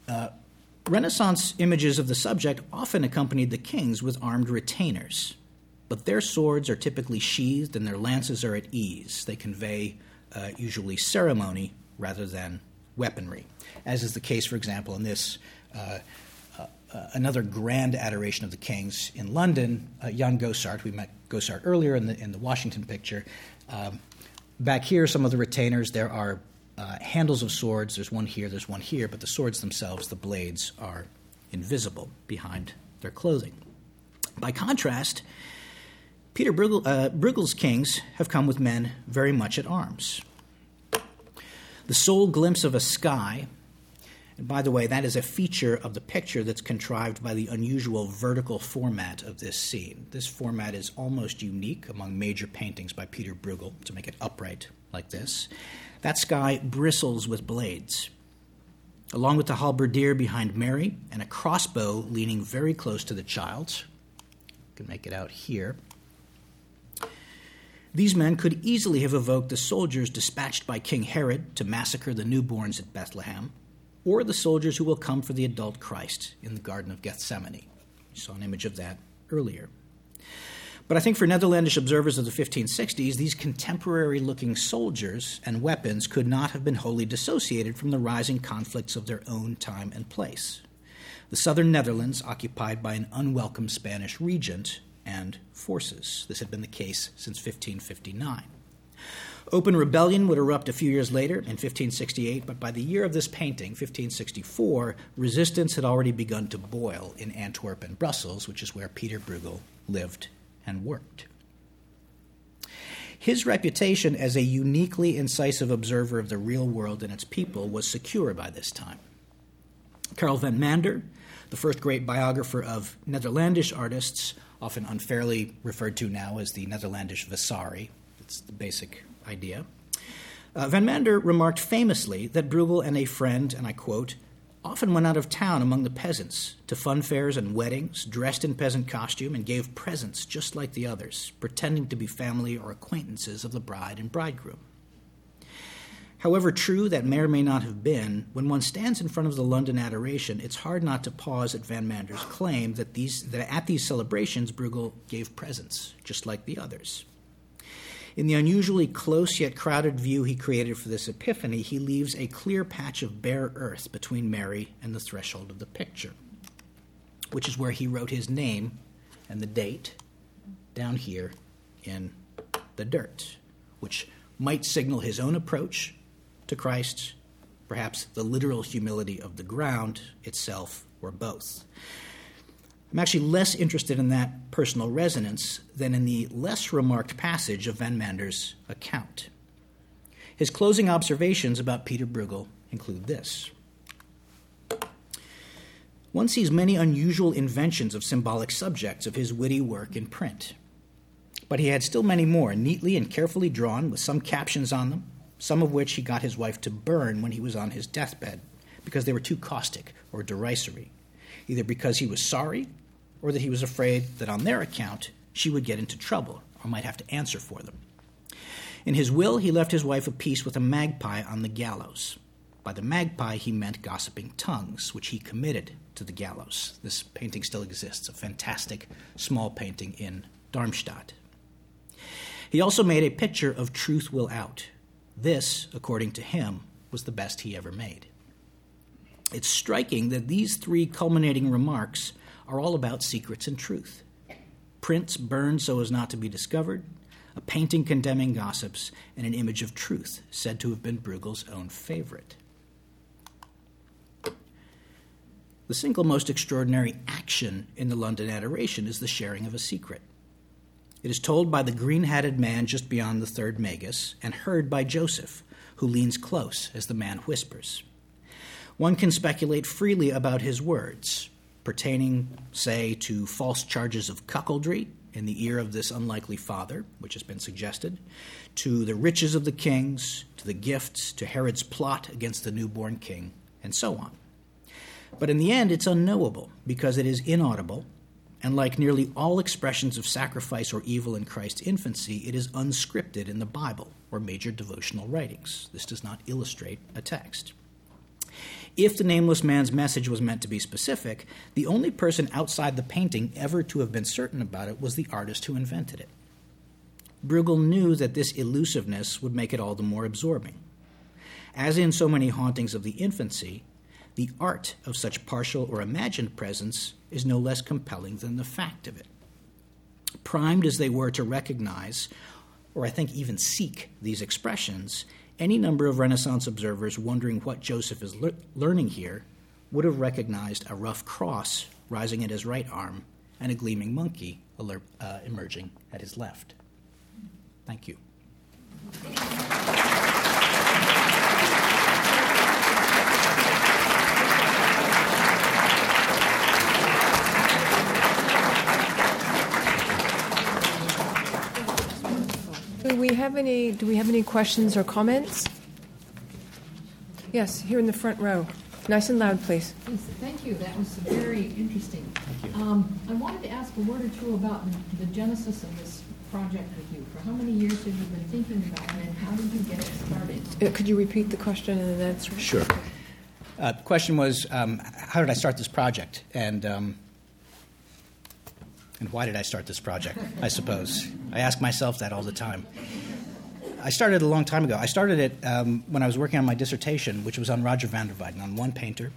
Uh, Renaissance images of the subject often accompanied the kings with armed retainers, but their swords are typically sheathed and their lances are at ease. They convey uh, usually ceremony rather than weaponry, as is the case, for example, in this uh, uh, another grand adoration of the kings in London, uh, Jan Gossart. We met Gossart earlier in the, in the Washington picture. Um, back here, some of the retainers, there are uh, handles of swords. There's one here, there's one here, but the swords themselves, the blades, are invisible behind their clothing. By contrast, Peter Bruegel, uh, Bruegel's kings have come with men very much at arms. The sole glimpse of a sky and by the way, that is a feature of the picture that's contrived by the unusual vertical format of this scene. This format is almost unique among major paintings by Peter Bruegel to make it upright like this. That sky bristles with blades. Along with the halberdier behind Mary and a crossbow leaning very close to the child. You can make it out here. These men could easily have evoked the soldiers dispatched by King Herod to massacre the newborns at Bethlehem or the soldiers who will come for the adult Christ in the Garden of Gethsemane. You saw an image of that earlier. But I think for Netherlandish observers of the 1560s, these contemporary looking soldiers and weapons could not have been wholly dissociated from the rising conflicts of their own time and place. The southern Netherlands, occupied by an unwelcome Spanish regent and forces. This had been the case since 1559. Open rebellion would erupt a few years later in 1568, but by the year of this painting, 1564, resistance had already begun to boil in Antwerp and Brussels, which is where Peter Bruegel lived and worked. His reputation as a uniquely incisive observer of the real world and its people was secure by this time. Karel van Mander, the first great biographer of Netherlandish artists, often unfairly referred to now as the Netherlandish Vasari, it's the basic idea. Uh, Van Mander remarked famously that Bruegel and a friend, and I quote, often went out of town among the peasants to fun fairs and weddings, dressed in peasant costume, and gave presents just like the others, pretending to be family or acquaintances of the bride and bridegroom. However true that may or may not have been, when one stands in front of the London Adoration, it's hard not to pause at Van Mander's claim that, these, that at these celebrations Bruegel gave presents, just like the others. In the unusually close yet crowded view he created for this epiphany, he leaves a clear patch of bare earth between Mary and the threshold of the picture, which is where he wrote his name and the date down here in the dirt, which might signal his own approach to Christ, perhaps the literal humility of the ground itself, or both. I'm actually less interested in that personal resonance than in the less remarked passage of Van Mander's account. His closing observations about Peter Bruegel include this. One sees many unusual inventions of symbolic subjects of his witty work in print. But he had still many more, neatly and carefully drawn, with some captions on them, some of which he got his wife to burn when he was on his deathbed, because they were too caustic or derisory, either because he was sorry or that he was afraid that on their account she would get into trouble or might have to answer for them. In his will, he left his wife a piece with a magpie on the gallows. By the magpie, he meant gossiping tongues, which he committed to the gallows. This painting still exists, a fantastic small painting in Darmstadt. He also made a picture of Truth Will Out. This, according to him, was the best he ever made. It's striking that these three culminating remarks are all about secrets and truth. Prints burned so as not to be discovered, a painting condemning gossips, and an image of truth said to have been Bruegel's own favorite. The single most extraordinary action in the London Adoration is the sharing of a secret. It is told by the green hatted man just beyond the third magus and heard by Joseph, who leans close as the man whispers. One can speculate freely about his words, pertaining, say, to false charges of cuckoldry in the ear of this unlikely father, which has been suggested, to the riches of the kings, to the gifts, to Herod's plot against the newborn king, and so on. But in the end, it's unknowable because it is inaudible, and like nearly all expressions of sacrifice or evil in Christ's infancy, it is unscripted in the Bible or major devotional writings. This does not illustrate a text. If the nameless man's message was meant to be specific, the only person outside the painting ever to have been certain about it was the artist who invented it. Bruegel knew that this elusiveness would make it all the more absorbing. As in so many hauntings of the infancy, the art of such partial or imagined presence is no less compelling than the fact of it. Primed as they were to recognize, or I think even seek, these expressions, any number of Renaissance observers wondering what Joseph is le- learning here would have recognized a rough cross rising at his right arm and a gleaming monkey alert, uh, emerging at his left. Thank you. Do we have any, do we have any questions or comments? Yes, here in the front row. Nice and loud, please. Yes, thank you. That was very interesting. Um, I wanted to ask a word or two about the, the genesis of this project with you. For how many years have you been thinking about it, and how did you get it started? Uh, Could you repeat the question and then answer? it? Sure. Uh, the question was, um, how did I start this project, and um, and why did I start this project? I suppose I ask myself that all the time. I started a long time ago. I started it um, when I was working on my dissertation, which was on Roger van der Weyden, on one painter.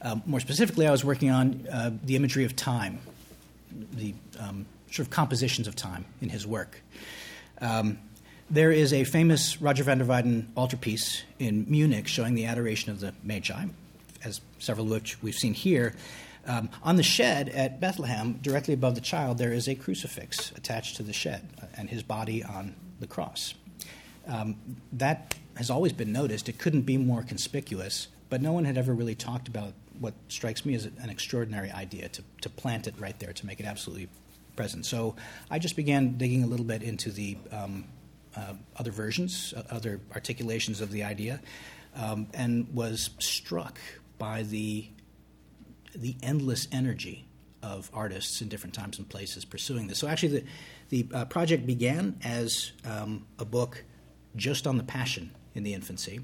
Um, more specifically, I was working on uh, the imagery of time, the um, sort of compositions of time in his work. Um, there is a famous Roger van der Weyden altarpiece in Munich showing the adoration of the Magi, as several of which we've seen here. Um, on the shed at Bethlehem, directly above the child, there is a crucifix attached to the shed and his body on the cross. Um, that has always been noticed. It couldn't be more conspicuous, but no one had ever really talked about what strikes me as an extraordinary idea to, to plant it right there, to make it absolutely present. So I just began digging a little bit into the um, uh, other versions, uh, other articulations of the idea, um, and was struck by the the endless energy of artists in different times and places pursuing this. So actually, the the uh, project began as um, a book just on the Passion in the infancy,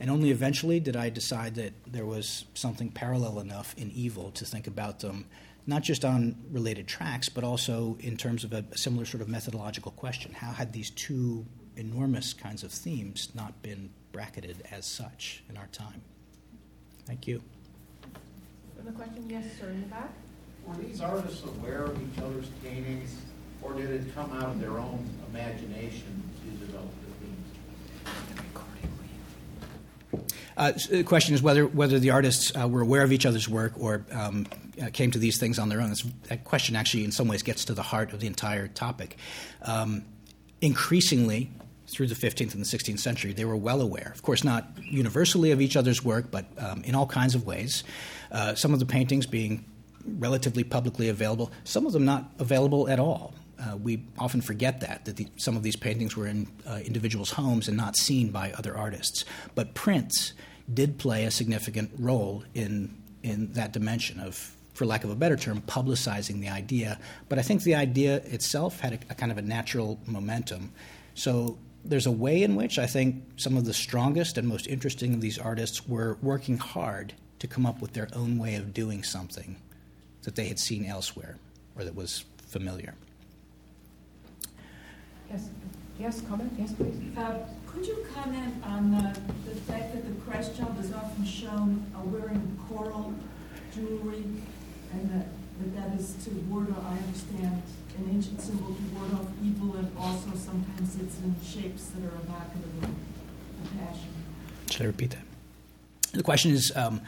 and only eventually did I decide that there was something parallel enough in evil to think about them not just on related tracks, but also in terms of a, a similar sort of methodological question. How had these two enormous kinds of themes not been bracketed as such in our time? Thank you. Another question? Yes, sir, in the back. Were these artists aware of each other's paintings, or did it come out of their own imagination to develop the themes? Uh, the question is whether whether the artists uh, were aware of each other's work or um, uh, came to these things on their own. That's, that question actually, in some ways, gets to the heart of the entire topic. Um, increasingly, through the 15th and the 16th century, they were well aware, of course, not universally of each other's work, but um, in all kinds of ways. Uh, some of the paintings being relatively publicly available, some of them not available at all. Uh, we often forget that that the, some of these paintings were in uh, individuals' homes and not seen by other artists. But prints did play a significant role in in that dimension of, for lack of a better term, publicizing the idea. But I think the idea itself had a, a kind of a natural momentum. So there's a way in which I think some of the strongest and most interesting of these artists were working hard to come up with their own way of doing something that they had seen elsewhere or that was familiar. Yes, yes, comment, yes, please. Uh, could you comment on the, the fact that the Christ child is often shown uh, wearing coral jewelry, and that, that that is to ward off, I understand, an ancient symbol to ward off evil, and also sometimes it's in shapes that are evocative of the passion. Should I repeat that? The question is um,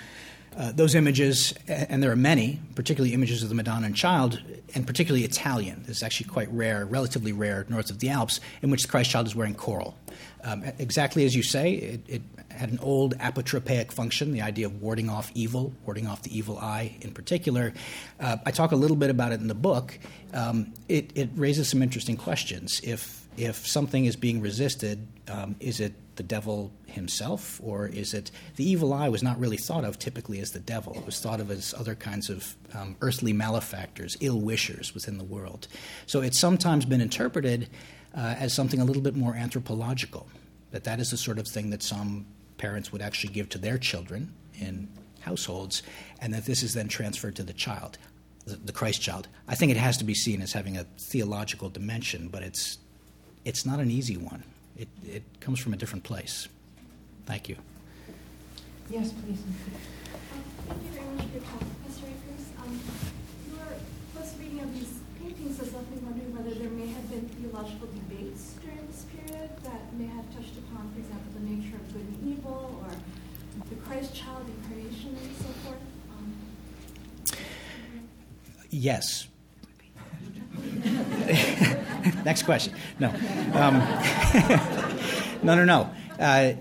uh, those images, and there are many, particularly images of the Madonna and Child, and particularly Italian. This is actually quite rare, relatively rare, north of the Alps, in which the Christ Child is wearing coral. Um, exactly as you say, it, it, had an old apotropaic function, the idea of warding off evil, warding off the evil eye in particular. Uh, I talk a little bit about it in the book. Um, it, it raises some interesting questions. If if something is being resisted, um, is it the devil himself, or is it the evil eye was not really thought of typically as the devil? It was thought of as other kinds of um, earthly malefactors, ill wishers within the world. So it's sometimes been interpreted uh, as something a little bit more anthropological. That that is the sort of thing that some parents would actually give to their children in households, and that this is then transferred to the child, the, the Christ child. I think it has to be seen as having a theological dimension, but it's it's not an easy one. It, it comes from a different place. Thank you. Yes, please. Thank you very much for your talk, Professor Acres. Um, your close reading of these paintings has left me wondering whether there may have been theological debates during this period that may have touched upon, for example, the nature of good and evil, or the Christ child incarnation, and so forth. Um, yes. Next question. No. Um, no, no, no. Uh,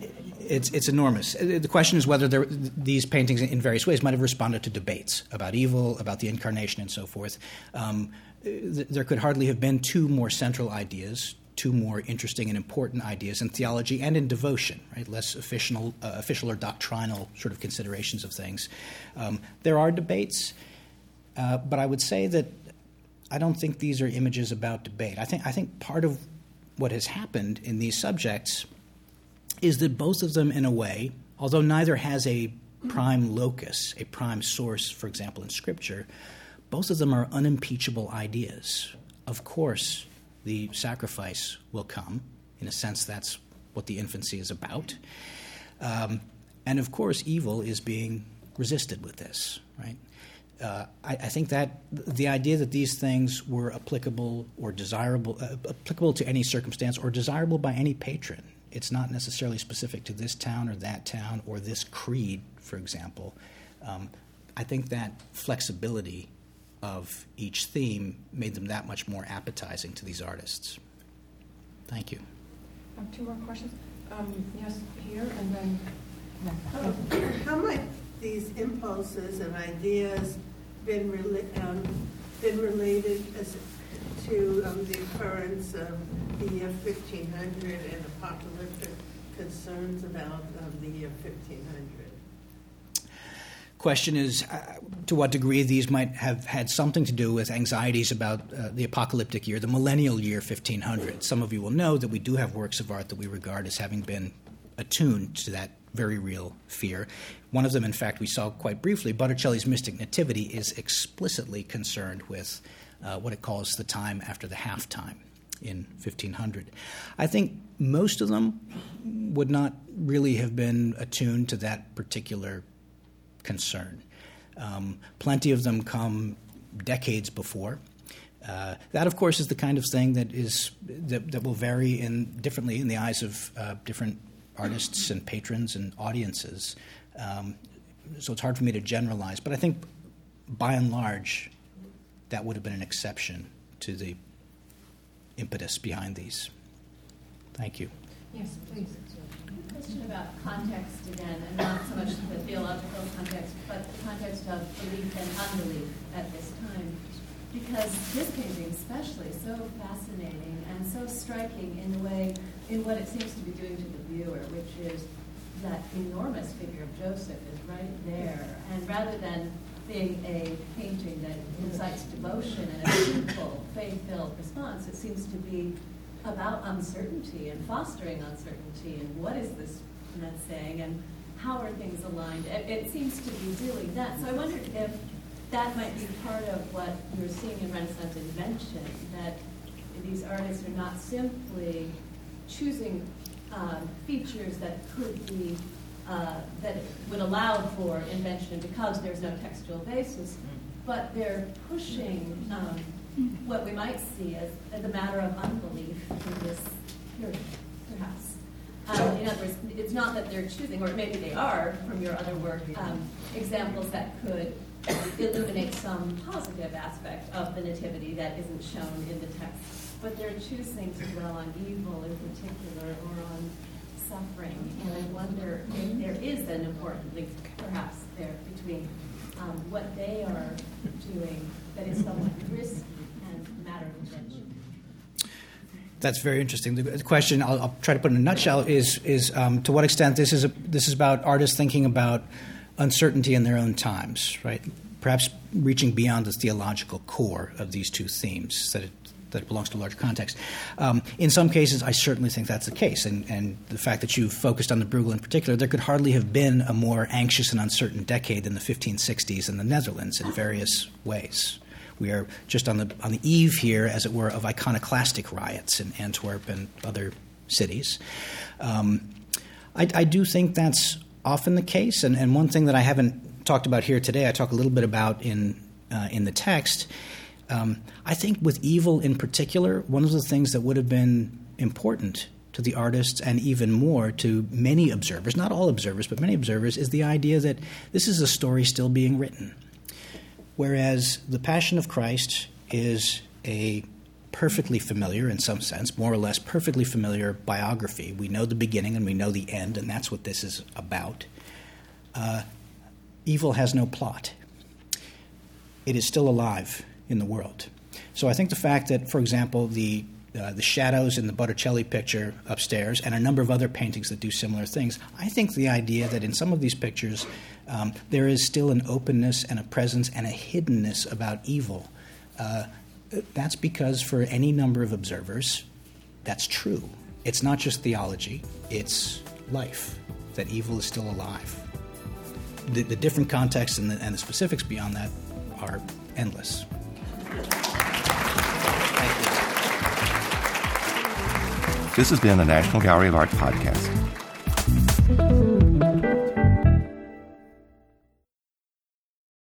it's, it's enormous. The question is whether there, these paintings, in various ways, might have responded to debates about evil, about the incarnation, and so forth. Um, th- there could hardly have been two more central ideas, two more interesting and important ideas in theology and in devotion, right? Less official, uh, official or doctrinal sort of considerations of things. Um, there are debates, uh, but I would say that I don't think these are images about debate. I think, I think part of what has happened in these subjects is that both of them, in a way, although neither has a prime locus, a prime source, for example, in Scripture, both of them are unimpeachable ideas. Of course, the sacrifice will come. In a sense, that's what the infancy is about. Um, and of course, evil is being resisted with this, right? Uh, I, I, think that the idea that these things were applicable or desirable, uh, applicable to any circumstance or desirable by any patron, it's not necessarily specific to this town or that town or this creed, for example. Um, I think that flexibility of each theme made them that much more appetizing to these artists. Thank you. Uh, two more questions. Um, yes, here and then. How, how might these impulses and ideas been, rela- um, been related as to um, the occurrence of the year 1500 and apocalyptic concerns about um, the year 1500? Question is uh, to what degree these might have had something to do with anxieties about uh, the apocalyptic year, the millennial year 1500. Some of you will know that we do have works of art that we regard as having been attuned to that very real fear. One of them, in fact, we saw quite briefly. Botticelli's Mystic Nativity is explicitly concerned with uh, what it calls the time after the halftime in 1500. I think most of them would not really have been attuned to that particular concern. Um, plenty of them come decades before. Uh, that, of course, is the kind of thing that is that, that will vary in differently in the eyes of uh, different artists and patrons and audiences. Um, so it's hard for me to generalize, but I think by and large, that would have been an exception to the impetus behind these. Thank you. Yes, please. A question about context again, and not so much the theological context, but the context of belief and unbelief at this time. Because this painting, especially, so fascinating and so striking in the way, in what it seems to be doing to the viewer, which is that enormous figure of Joseph is right there, and rather than being a painting that incites devotion and a simple, faith-filled response, it seems to be about uncertainty and fostering uncertainty and what is this net saying and how are things aligned. It, it, seems to be doing that. So I wondered if that might be part of what you're seeing in Renaissance invention, that these artists are not simply choosing um, features that could be uh, that would allow for invention because there's no textual basis, but they're pushing um, what we might see as, as a matter of unbelief in this period, perhaps. Um, in other words, it's not that they're choosing, or maybe they are from your other work, um, examples that could illuminate some positive aspect of the nativity that isn't shown in the text, but they're choosing to dwell on evil in particular or on suffering. And I wonder if there is an important link, perhaps, there between um, what they are doing that is somewhat risky and matter of intention. That's very interesting. The question I'll, I'll, try to put in a nutshell is is um, to what extent this is a, this is about artists thinking about uncertainty in their own times, right? Perhaps reaching beyond the theological core of these two themes that it that belongs to a larger context. Um, in some cases, I certainly think that's the case. And, and the fact that you focused on the Bruegel in particular, there could hardly have been a more anxious and uncertain decade than the 1560s in the Netherlands in various ways. We are just on the, on the eve here, as it were, of iconoclastic riots in Antwerp and other cities. Um, I, I, do think that's often the case. And, and one thing that I haven't talked about here today, I talk a little bit about in, uh, in the text, um, I think with evil in particular, one of the things that would have been important to the artists and even more to many observers, not all observers, but many observers, is the idea that this is a story still being written. Whereas the Passion of Christ is a perfectly familiar, in some sense, more or less perfectly familiar biography. We know the beginning and we know the end, and that's what this is about. Uh, evil has no plot, it is still alive in the world. So I think the fact that, for example, the uh, the shadows in the Botticelli picture upstairs, and a number of other paintings that do similar things. I think the idea that in some of these pictures um, there is still an openness and a presence and a hiddenness about evil. Uh, that's because for any number of observers, that's true. It's not just theology, it's life, that evil is still alive. The, the different contexts and the, and the specifics beyond that are endless. This has been the National Gallery of Art podcast.